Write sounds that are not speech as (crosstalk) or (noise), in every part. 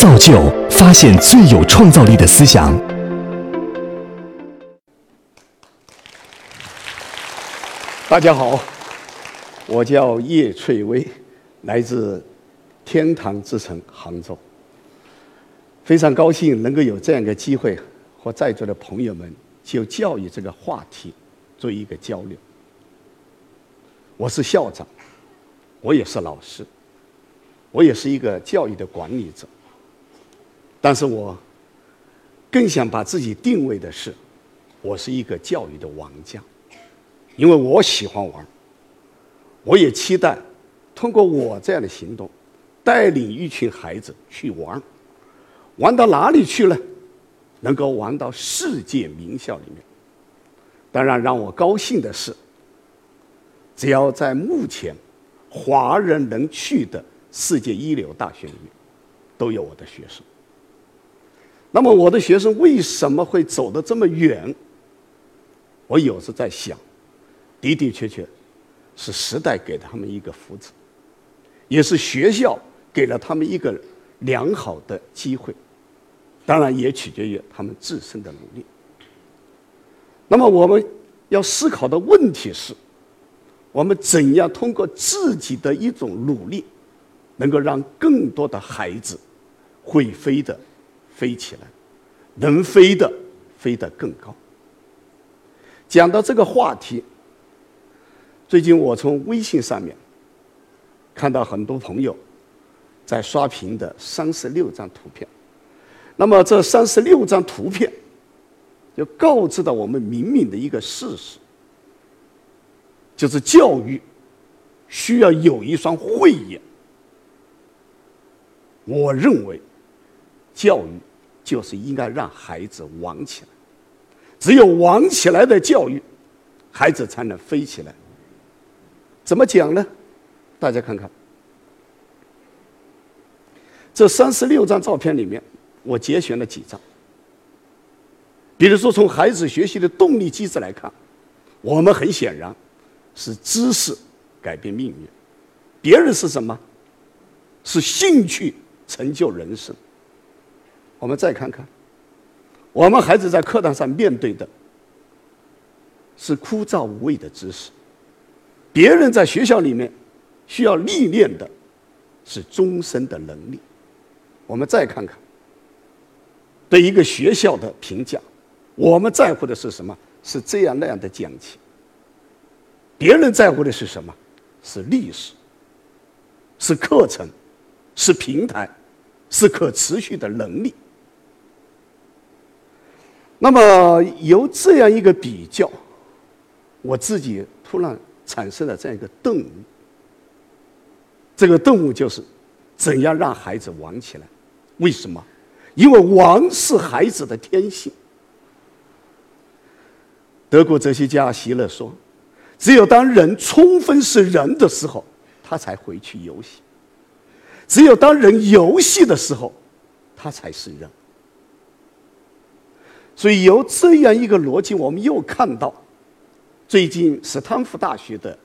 造就发现最有创造力的思想。大家好，我叫叶翠薇，来自天堂之城杭州。非常高兴能够有这样一个机会和在座的朋友们就教育这个话题做一个交流。我是校长，我也是老师，我也是一个教育的管理者。但是我更想把自己定位的是，我是一个教育的王家，因为我喜欢玩，我也期待通过我这样的行动，带领一群孩子去玩，玩到哪里去呢？能够玩到世界名校里面。当然，让我高兴的是，只要在目前华人能去的世界一流大学里面，都有我的学生。那么我的学生为什么会走得这么远？我有时在想，的的确确，是时代给他们一个福祉，也是学校给了他们一个良好的机会，当然也取决于他们自身的努力。那么我们要思考的问题是，我们怎样通过自己的一种努力，能够让更多的孩子会飞的？飞起来，能飞的飞得更高。讲到这个话题，最近我从微信上面看到很多朋友在刷屏的三十六张图片。那么这三十六张图片就告知了我们明明的一个事实，就是教育需要有一双慧眼。我认为教育。就是应该让孩子玩起来，只有玩起来的教育，孩子才能飞起来。怎么讲呢？大家看看，这三十六张照片里面，我节选了几张。比如说，从孩子学习的动力机制来看，我们很显然是知识改变命运，别人是什么？是兴趣成就人生。我们再看看，我们孩子在课堂上面对的是枯燥无味的知识；别人在学校里面需要历练的是终身的能力。我们再看看，对一个学校的评价，我们在乎的是什么？是这样那样的讲题；别人在乎的是什么？是历史，是课程，是平台，是可持续的能力。那么由这样一个比较，我自己突然产生了这样一个顿悟。这个顿悟就是，怎样让孩子玩起来？为什么？因为玩是孩子的天性。德国哲学家席勒说：“只有当人充分是人的时候，他才回去游戏；只有当人游戏的时候，他才是人。”所以由这样一个逻辑，我们又看到，最近斯坦福大学的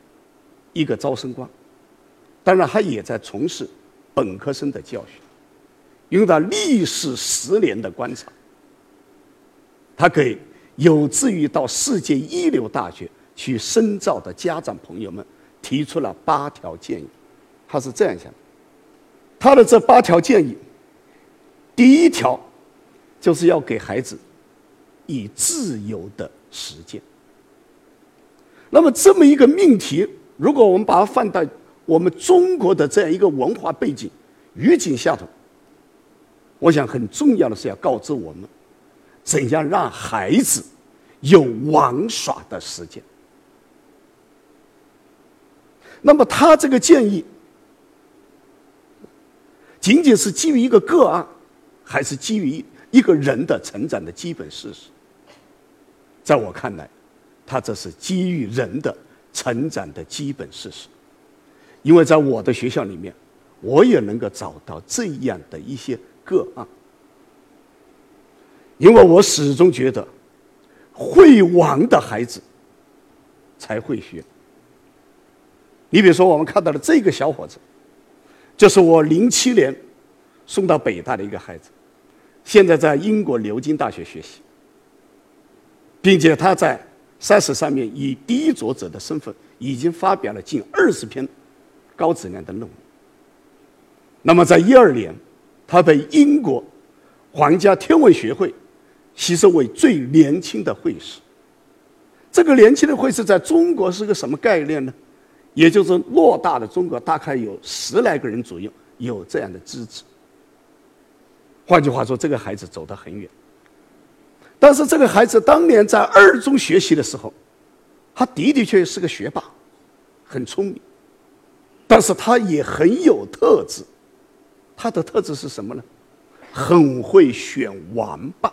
一个招生官，当然他也在从事本科生的教学，用他历时十年的观察，他给有志于到世界一流大学去深造的家长朋友们提出了八条建议。他是这样想的：他的这八条建议，第一条就是要给孩子。以自由的实践。那么，这么一个命题，如果我们把它放在我们中国的这样一个文化背景语境下头，我想很重要的是要告知我们，怎样让孩子有玩耍的时间。那么，他这个建议，仅仅是基于一个个案，还是基于一个人的成长的基本事实？在我看来，他这是基于人的成长的基本事实，因为在我的学校里面，我也能够找到这样的一些个案，因为我始终觉得，会玩的孩子才会学。你比如说，我们看到的这个小伙子，就是我零七年送到北大的一个孩子，现在在英国牛津大学学习，并且他在 SAS 上面以第一作者的身份，已经发表了近二十篇高质量的论文。那么在一二年，他被英国皇家天文学会吸收为最年轻的会士。这个年轻的会士在中国是个什么概念呢？也就是偌大的中国，大概有十来个人左右有这样的资质。换句话说，这个孩子走得很远。但是这个孩子当年在二中学习的时候，他的的确确是个学霸，很聪明，但是他也很有特质。他的特质是什么呢？很会选玩伴。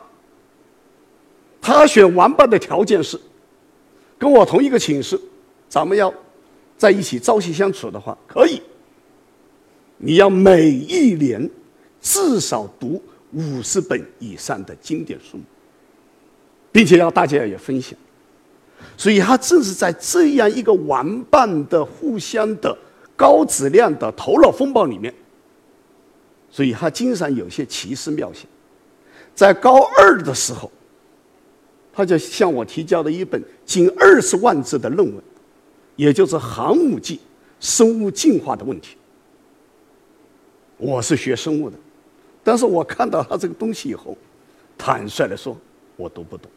他选玩伴的条件是，跟我同一个寝室，咱们要在一起朝夕相处的话，可以。你要每一年至少读五十本以上的经典书目，并且要大家也分享。所以他正是在这样一个玩伴的互相的高质量的头脑风暴里面。所以他经常有些奇思妙想，在高二的时候，他就向我提交了一本近二十万字的论文，也就是寒武纪生物进化的问题。我是学生物的，但是我看到他这个东西以后，坦率的说，我读不懂。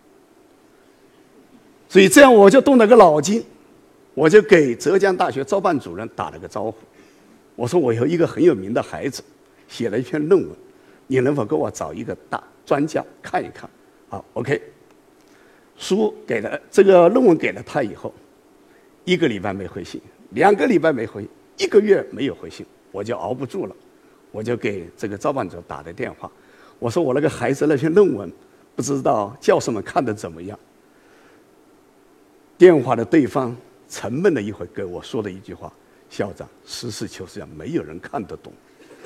所以这样我就动了个脑筋，我就给浙江大学招办主任打了个招呼，我说我有一个很有名的孩子。写了一篇论文，你能否给我找一个大专家看一看？好，OK。书给了这个论文给了他以后，一个礼拜没回信，两个礼拜没回，一个月没有回信，我就熬不住了，我就给这个招办者打的电话，我说我那个孩子那篇论文，不知道教授们看的怎么样。电话的对方沉闷了一会，给我说了一句话：“校长，实事求是讲，没有人看得懂。”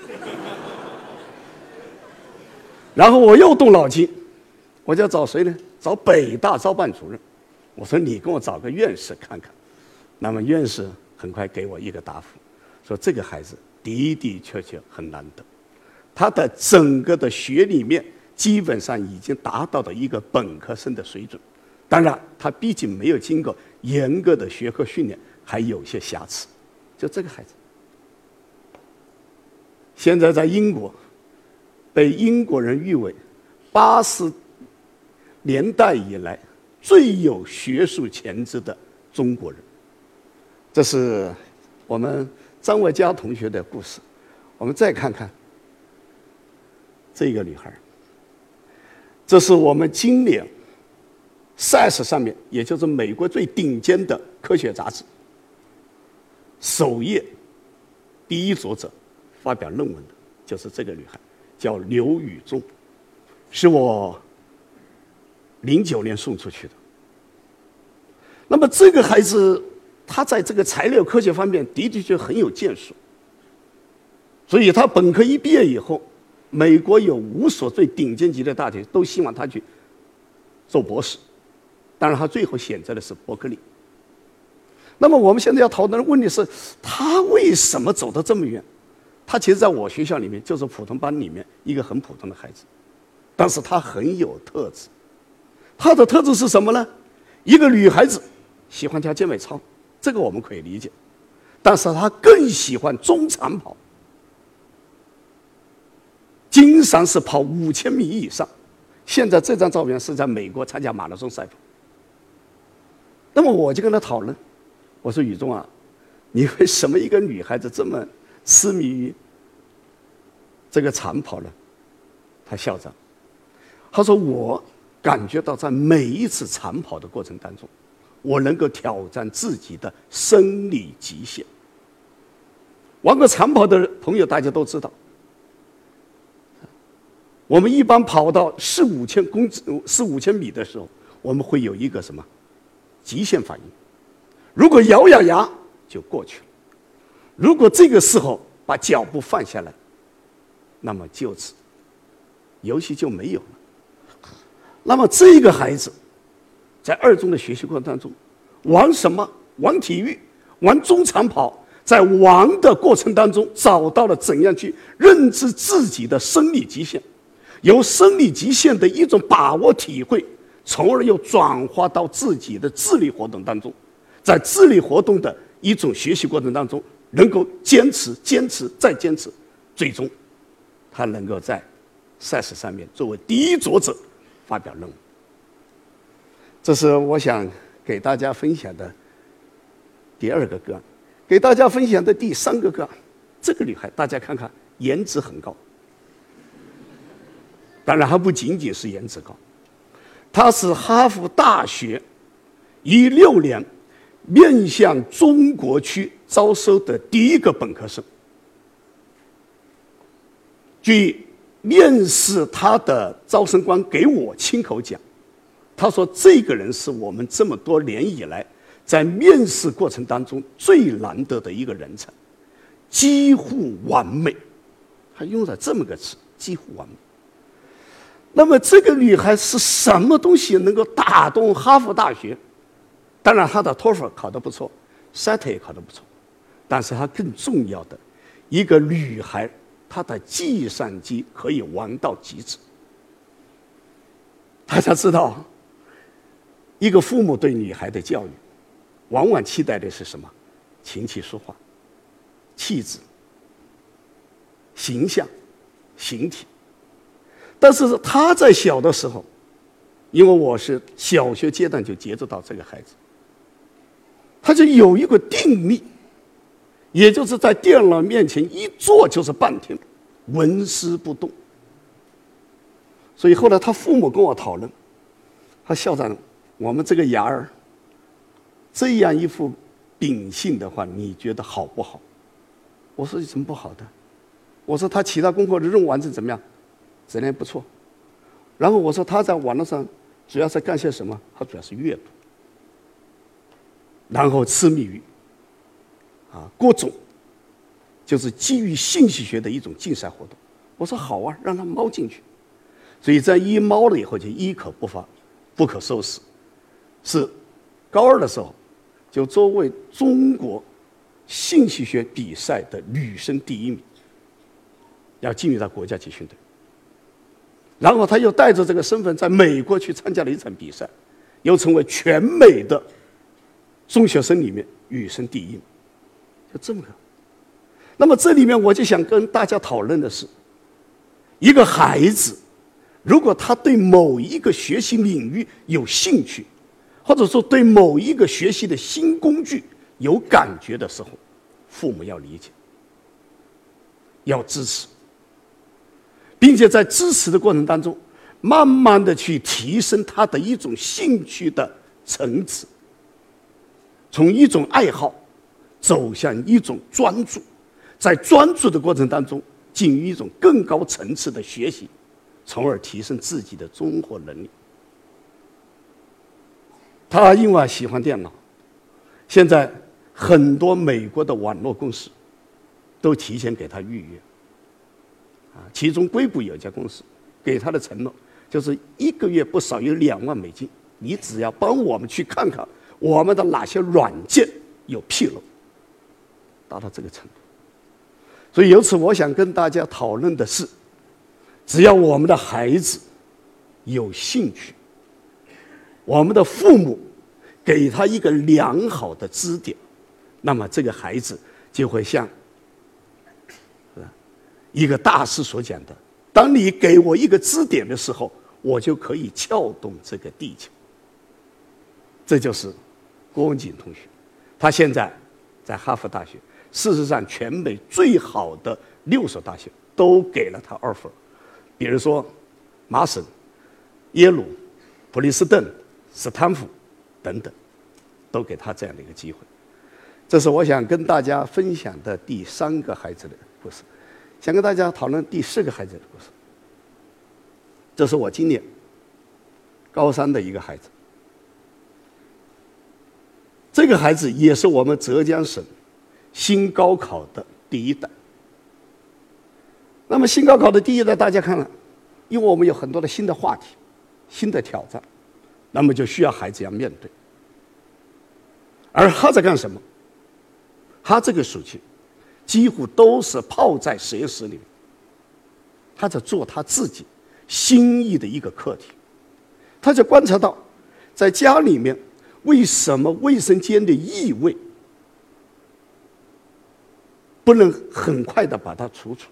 (laughs) 然后我又动脑筋，我就找谁呢？找北大招办主任。我说你给我找个院士看看。那么院士很快给我一个答复，说这个孩子的的确确很难得，他的整个的学里面基本上已经达到了一个本科生的水准。当然，他毕竟没有经过严格的学科训练，还有些瑕疵。就这个孩子，现在在英国。被英国人誉为八十年代以来最有学术潜质的中国人。这是我们张维佳同学的故事。我们再看看这个女孩这是我们今年《Science》上面，也就是美国最顶尖的科学杂志首页第一作者发表论文的，就是这个女孩。叫刘宇中，是我零九年送出去的。那么这个孩子，他在这个材料科学方面的的确很有建树，所以他本科一毕业以后，美国有五所最顶尖级的大学都希望他去做博士，当然他最后选择的是伯克利。那么我们现在要讨论的问题是，他为什么走得这么远？他其实在我学校里面就是普通班里面一个很普通的孩子，但是他很有特质。他的特质是什么呢？一个女孩子喜欢跳健美操，这个我们可以理解，但是他更喜欢中长跑，经常是跑五千米以上。现在这张照片是在美国参加马拉松赛跑。那么我就跟他讨论，我说：“雨中啊，你为什么一个女孩子这么？”痴迷于这个长跑呢，他笑着，他说：“我感觉到在每一次长跑的过程当中，我能够挑战自己的生理极限。玩过长跑的朋友大家都知道，我们一般跑到四五千公、四五千米的时候，我们会有一个什么极限反应？如果咬咬牙就过去了。”如果这个时候把脚步放下来，那么就此游戏就没有了。那么这个孩子在二中的学习过程当中，玩什么？玩体育，玩中长跑，在玩的过程当中找到了怎样去认知自己的生理极限，由生理极限的一种把握体会，从而又转化到自己的智力活动当中，在智力活动的一种学习过程当中，能够坚持、坚持再坚持，最终，他能够在赛事上面作为第一作者发表论文。这是我想给大家分享的第二个个案。给大家分享的第三个个案，这个女孩大家看看，颜值很高。当然还不仅仅是颜值高，她是哈佛大学一六年面向中国区招收的第一个本科生。据面试她的招生官给我亲口讲，他说：“这个人是我们这么多年以来。”在面试过程当中最难得的一个人才，几乎完美，他用了这么个词，几乎完美。那么这个女孩是什么东西能够打动哈佛大学？当然，她的托福考得不错，SAT 也考得不错，但是她更重要的一个女孩，她的计算机可以玩到极致。大家知道，一个父母对女孩的教育。往往期待的是什么？琴棋书画、气质、形象、形体。但是他在小的时候，因为我是小学阶段就接触到这个孩子，他就有一个定力，也就是在电脑面前一坐就是半天，纹丝不动。所以后来他父母跟我讨论，他校长，我们这个伢儿。这样一副秉性的话，你觉得好不好？我说有什么不好的？我说他其他功课的任务完成怎么样？质量不错。然后我说他在网络上主要是干些什么？他主要是阅读，然后痴迷于啊各种就是基于信息学的一种竞赛活动。我说好啊，让他猫进去。所以在一猫了以后就一可不发，不可收拾。是高二的时候。就作为中国信息学比赛的女生第一名，要进入到国家集训队。然后他又带着这个身份在美国去参加了一场比赛，又成为全美的中学生里面女生第一名，就这么个。那么这里面我就想跟大家讨论的是，一个孩子如果他对某一个学习领域有兴趣。或者说对某一个学习的新工具有感觉的时候，父母要理解，要支持，并且在支持的过程当中，慢慢的去提升他的一种兴趣的层次，从一种爱好走向一种专注，在专注的过程当中进入一种更高层次的学习，从而提升自己的综合能力。他因为喜欢电脑，现在很多美国的网络公司都提前给他预约。啊，其中硅谷有一家公司给他的承诺就是一个月不少于两万美金，你只要帮我们去看看我们的哪些软件有纰漏，达到这个程度。所以由此，我想跟大家讨论的是，只要我们的孩子有兴趣。我们的父母给他一个良好的支点，那么这个孩子就会像一个大师所讲的：“当你给我一个支点的时候，我就可以撬动这个地球。”这就是郭文景同学，他现在在哈佛大学。事实上，全美最好的六所大学都给了他 offer，比如说麻省、耶鲁、普林斯顿。斯坦福，等等，都给他这样的一个机会。这是我想跟大家分享的第三个孩子的故事。想跟大家讨论第四个孩子的故事。这是我今年高三的一个孩子。这个孩子也是我们浙江省新高考的第一代。那么新高考的第一代，大家看了，因为我们有很多的新的话题、新的挑战。那么就需要孩子要面对，而他在干什么？他这个暑期几乎都是泡在实验室里面，他在做他自己心意的一个课题，他就观察到，在家里面为什么卫生间的异味不能很快的把它除除？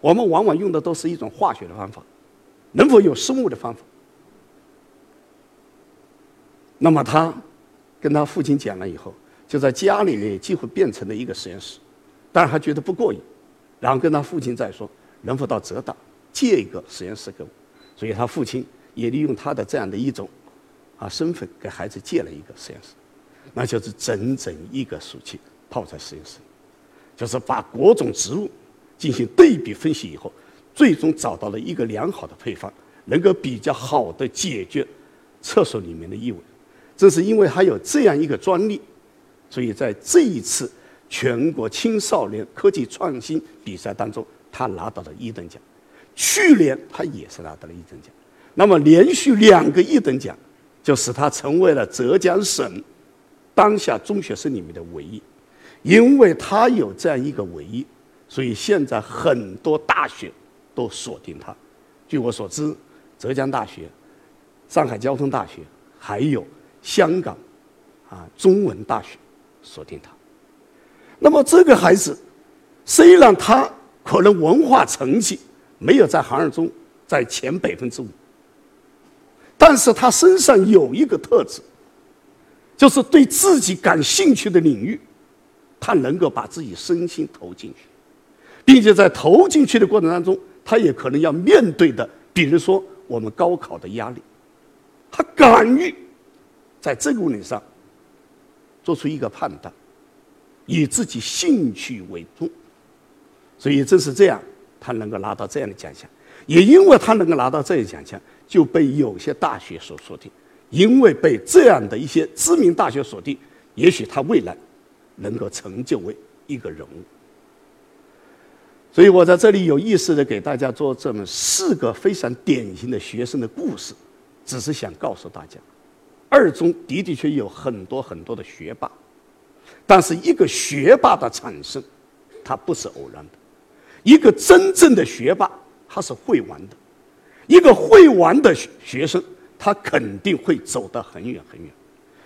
我们往往用的都是一种化学的方法，能否有生物的方法？那么他跟他父亲讲了以后，就在家里面几乎变成了一个实验室。但是他觉得不过瘾，然后跟他父亲再说，能否到浙大借一个实验室给我？所以他父亲也利用他的这样的一种啊身份，给孩子借了一个实验室，那就是整整一个暑期泡在实验室，就是把各种植物进行对比分析以后，最终找到了一个良好的配方，能够比较好的解决厕所里面的异味。正是因为他有这样一个专利，所以在这一次。全国青少年科技创新比赛当中，他拿到了一等奖。去年他也是拿到了一等奖。那么连续两个一等奖，就使他成为了浙江省当下中学生里面的唯一。因为他有这样一个唯一，所以现在很多大学都锁定他。据我所知，浙江大学、上海交通大学还有香港啊中文大学锁定他。那么这个孩子，虽然他可能文化成绩没有在行业中在前百分之五，但是他身上有一个特质，就是对自己感兴趣的领域，他能够把自己身心投进去，并且在投进去的过程当中，他也可能要面对的，比如说我们高考的压力，他敢于在这个问题上做出一个判断。以自己兴趣为重，所以正是这样，他能够拿到这样的奖项。也因为他能够拿到这样奖项，就被有些大学所锁定。因为被这样的一些知名大学锁定，也许他未来能够成就为一个人物。所以我在这里有意识的给大家做这么四个非常典型的学生的故事，只是想告诉大家，二中的的确有很多很多的学霸。但是一个学霸的产生，他不是偶然的。一个真正的学霸，他是会玩的。一个会玩的学生，他肯定会走得很远很远。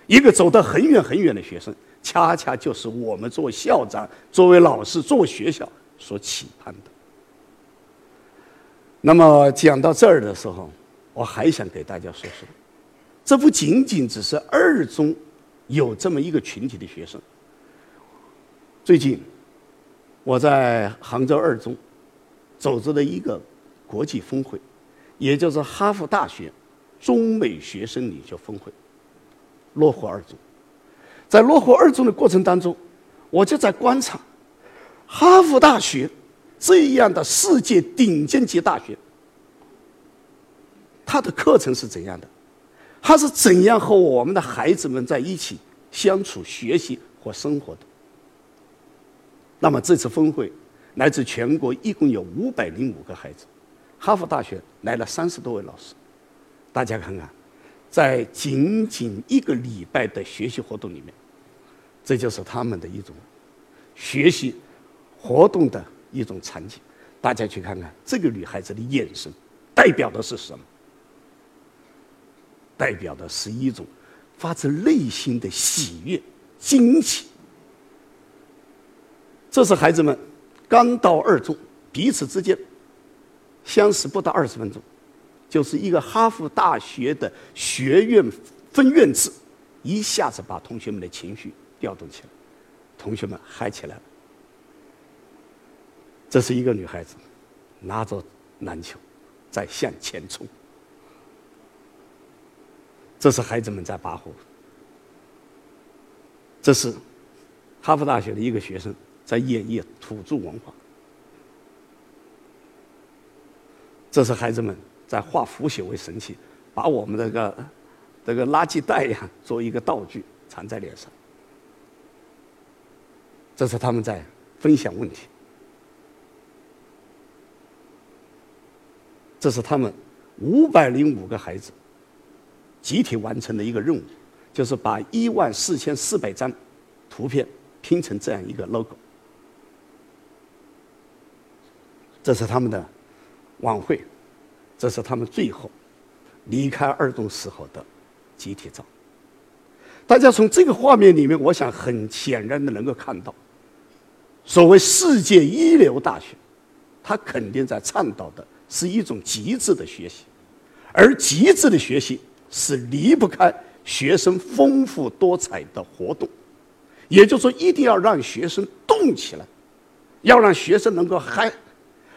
一个走得很远很远的学生，恰恰就是我们作为校长、作为老师、作为学校所期盼的。那么讲到这儿的时候，我还想给大家说说，这不仅仅只是二中有这么一个群体的学生。最近，我在杭州二中组织了一个国际峰会，也就是哈佛大学中美学生领袖峰会，落户二中。在落户二中的过程当中，我就在观察哈佛大学这样的世界顶尖级大学，它的课程是怎样的？他是怎样和我们的孩子们在一起相处、学习和生活的？那么这次峰会来自全国，一共有五百零五个孩子，哈佛大学来了三十多位老师。大家看看，在仅仅一个礼拜的学习活动里面，这就是他们的一种学习活动的一种场景。大家去看看这个女孩子的眼神，代表的是什么？代表的是一种发自内心的喜悦、惊奇。这是孩子们刚到二中，彼此之间相识不到二十分钟，就是一个哈佛大学的学院分院制，一下子把同学们的情绪调动起来，同学们嗨起来了。这是一个女孩子，拿着篮球在向前冲，这是孩子们在拔河，这是哈佛大学的一个学生。在演绎土著文化，这是孩子们在化腐朽为神奇，把我们这个这个垃圾袋呀做一个道具藏在脸上。这是他们在分享问题，这是他们五百零五个孩子集体完成的一个任务，就是把一万四千四百张图片拼成这样一个 logo。这是他们的晚会，这是他们最后离开二中时候的集体照。大家从这个画面里面，我想很显然的能够看到，所谓世界一流大学，它肯定在倡导的是一种极致的学习，而极致的学习是离不开学生丰富多彩的活动，也就是说，一定要让学生动起来，要让学生能够嗨。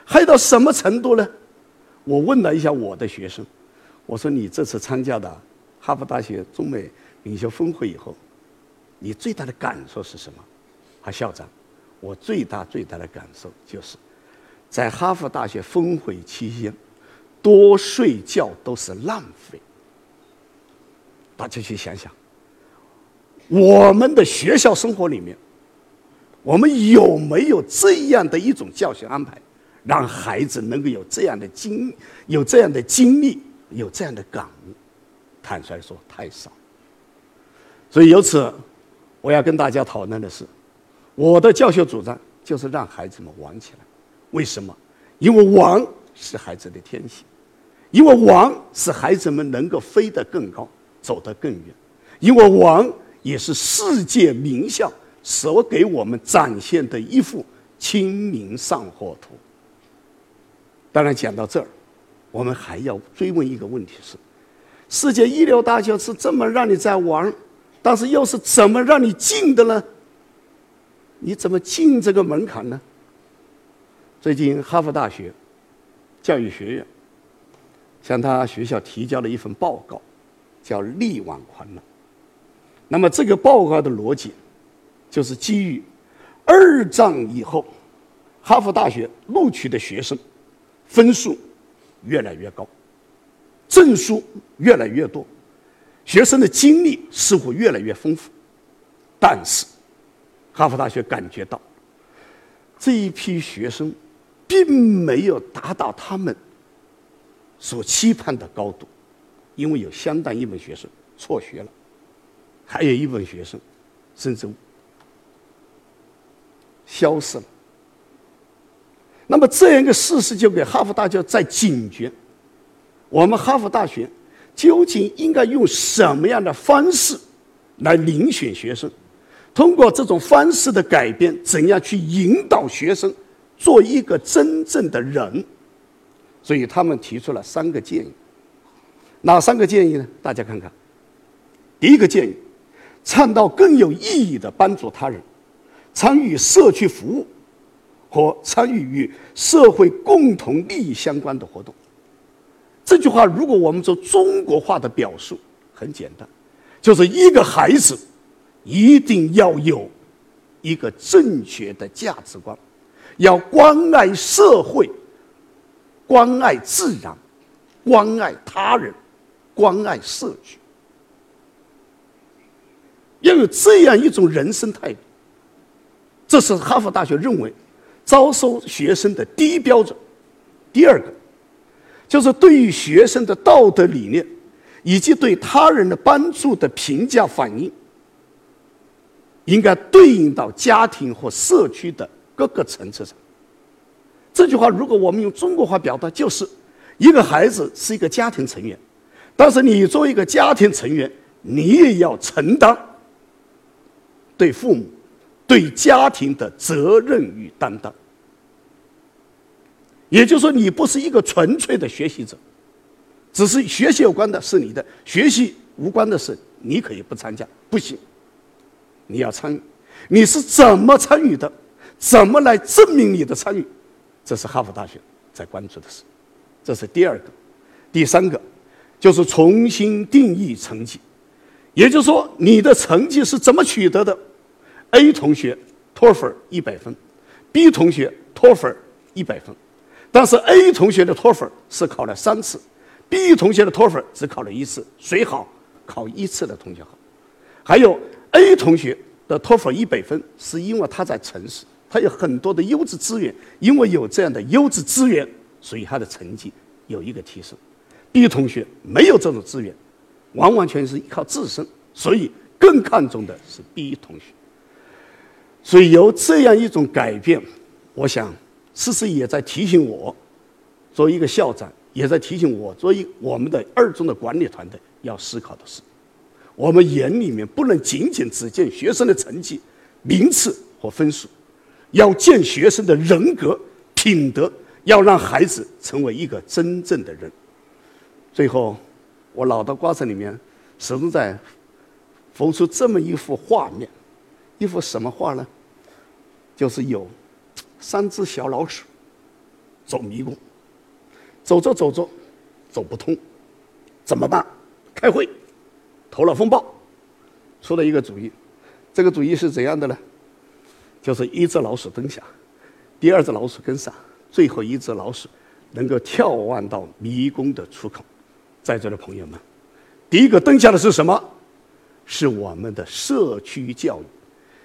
嗨到什么程度呢？我问了一下我的学生，我说：“你这次参加的哈佛大学中美领袖峰会以后，你最大的感受是什么？”啊，校长，我最大最大的感受就是，在哈佛大学峰会期间，多睡觉都是浪费。大家去想想，我们的学校生活里面，我们有没有这样的一种教学安排？让孩子能够有这样的经、有这样的经历、有这样的感悟，坦率说太少。所以由此，我要跟大家讨论的是，我的教学主张就是让孩子们玩起来。为什么？因为玩是孩子的天性，因为玩是孩子们能够飞得更高、走得更远，因为玩也是世界名校所给我们展现的一幅清明上河图。当然，讲到这儿，我们还要追问一个问题：是世界一流大学是这么让你在玩，但是又是怎么让你进的呢？你怎么进这个门槛呢？最近，哈佛大学教育学院向他学校提交了一份报告，叫“力挽狂澜”。那么，这个报告的逻辑就是基于二战以后哈佛大学录取的学生。分数越来越高，证书越来越多，学生的经历似乎越来越丰富，但是哈佛大学感觉到这一批学生并没有达到他们所期盼的高度，因为有相当一部分学生辍学了，还有一部分学生甚至消失了。那么这样一个事实就给哈佛大学在警觉：我们哈佛大学究竟应该用什么样的方式来遴选学生？通过这种方式的改变，怎样去引导学生做一个真正的人？所以他们提出了三个建议。哪三个建议呢？大家看看。第一个建议：倡导更有意义的帮助他人，参与社区服务。和参与与社会共同利益相关的活动。这句话，如果我们做中国化的表述，很简单，就是一个孩子一定要有一个正确的价值观，要关爱社会、关爱自然、关爱他人、关爱社区，要有这样一种人生态度。这是哈佛大学认为。招收学生的第一标准，第二个，就是对于学生的道德理念以及对他人的帮助的评价反应，应该对应到家庭和社区的各个层次上。这句话如果我们用中国话表达，就是一个孩子是一个家庭成员，但是你作为一个家庭成员，你也要承担对父母。对家庭的责任与担当，也就是说，你不是一个纯粹的学习者，只是学习有关的是你的，学习无关的事你可以不参加，不行，你要参与。你是怎么参与的？怎么来证明你的参与？这是哈佛大学在关注的事。这是第二个，第三个就是重新定义成绩，也就是说，你的成绩是怎么取得的？A 同学托福一百分，B 同学托福一百分，但是 A 同学的托福是考了三次，B 同学的托福只考了一次，谁好？考一次的同学好。还有 A 同学的托福一百分，是因为他在城市，他有很多的优质资源，因为有这样的优质资源，所以他的成绩有一个提升。B 同学没有这种资源，完完全是依靠自身，所以更看重的是 B 同学。所以有这样一种改变，我想，事实也在提醒我，作为一个校长，也在提醒我，作为我们的二中的管理团队要思考的是，我们眼里面不能仅仅只见学生的成绩、名次和分数，要见学生的人格、品德，要让孩子成为一个真正的人。最后，我脑袋瓜子里面始终在浮出这么一幅画面，一幅什么画呢？就是有三只小老鼠走迷宫，走着走着走不通，怎么办？开会，头脑风暴，出了一个主意。这个主意是怎样的呢？就是一只老鼠蹲下，第二只老鼠跟上，最后一只老鼠能够眺望到迷宫的出口。在座的朋友们，第一个蹲下的是什么？是我们的社区教育。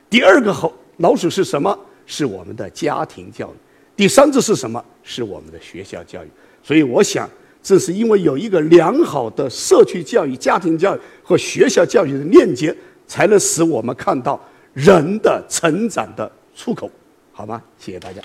第二个后老鼠是什么？是我们的家庭教育。第三只是什么？是我们的学校教育。所以，我想，正是因为有一个良好的社区教育、家庭教育和学校教育的链接，才能使我们看到人的成长的出口，好吗？谢谢大家。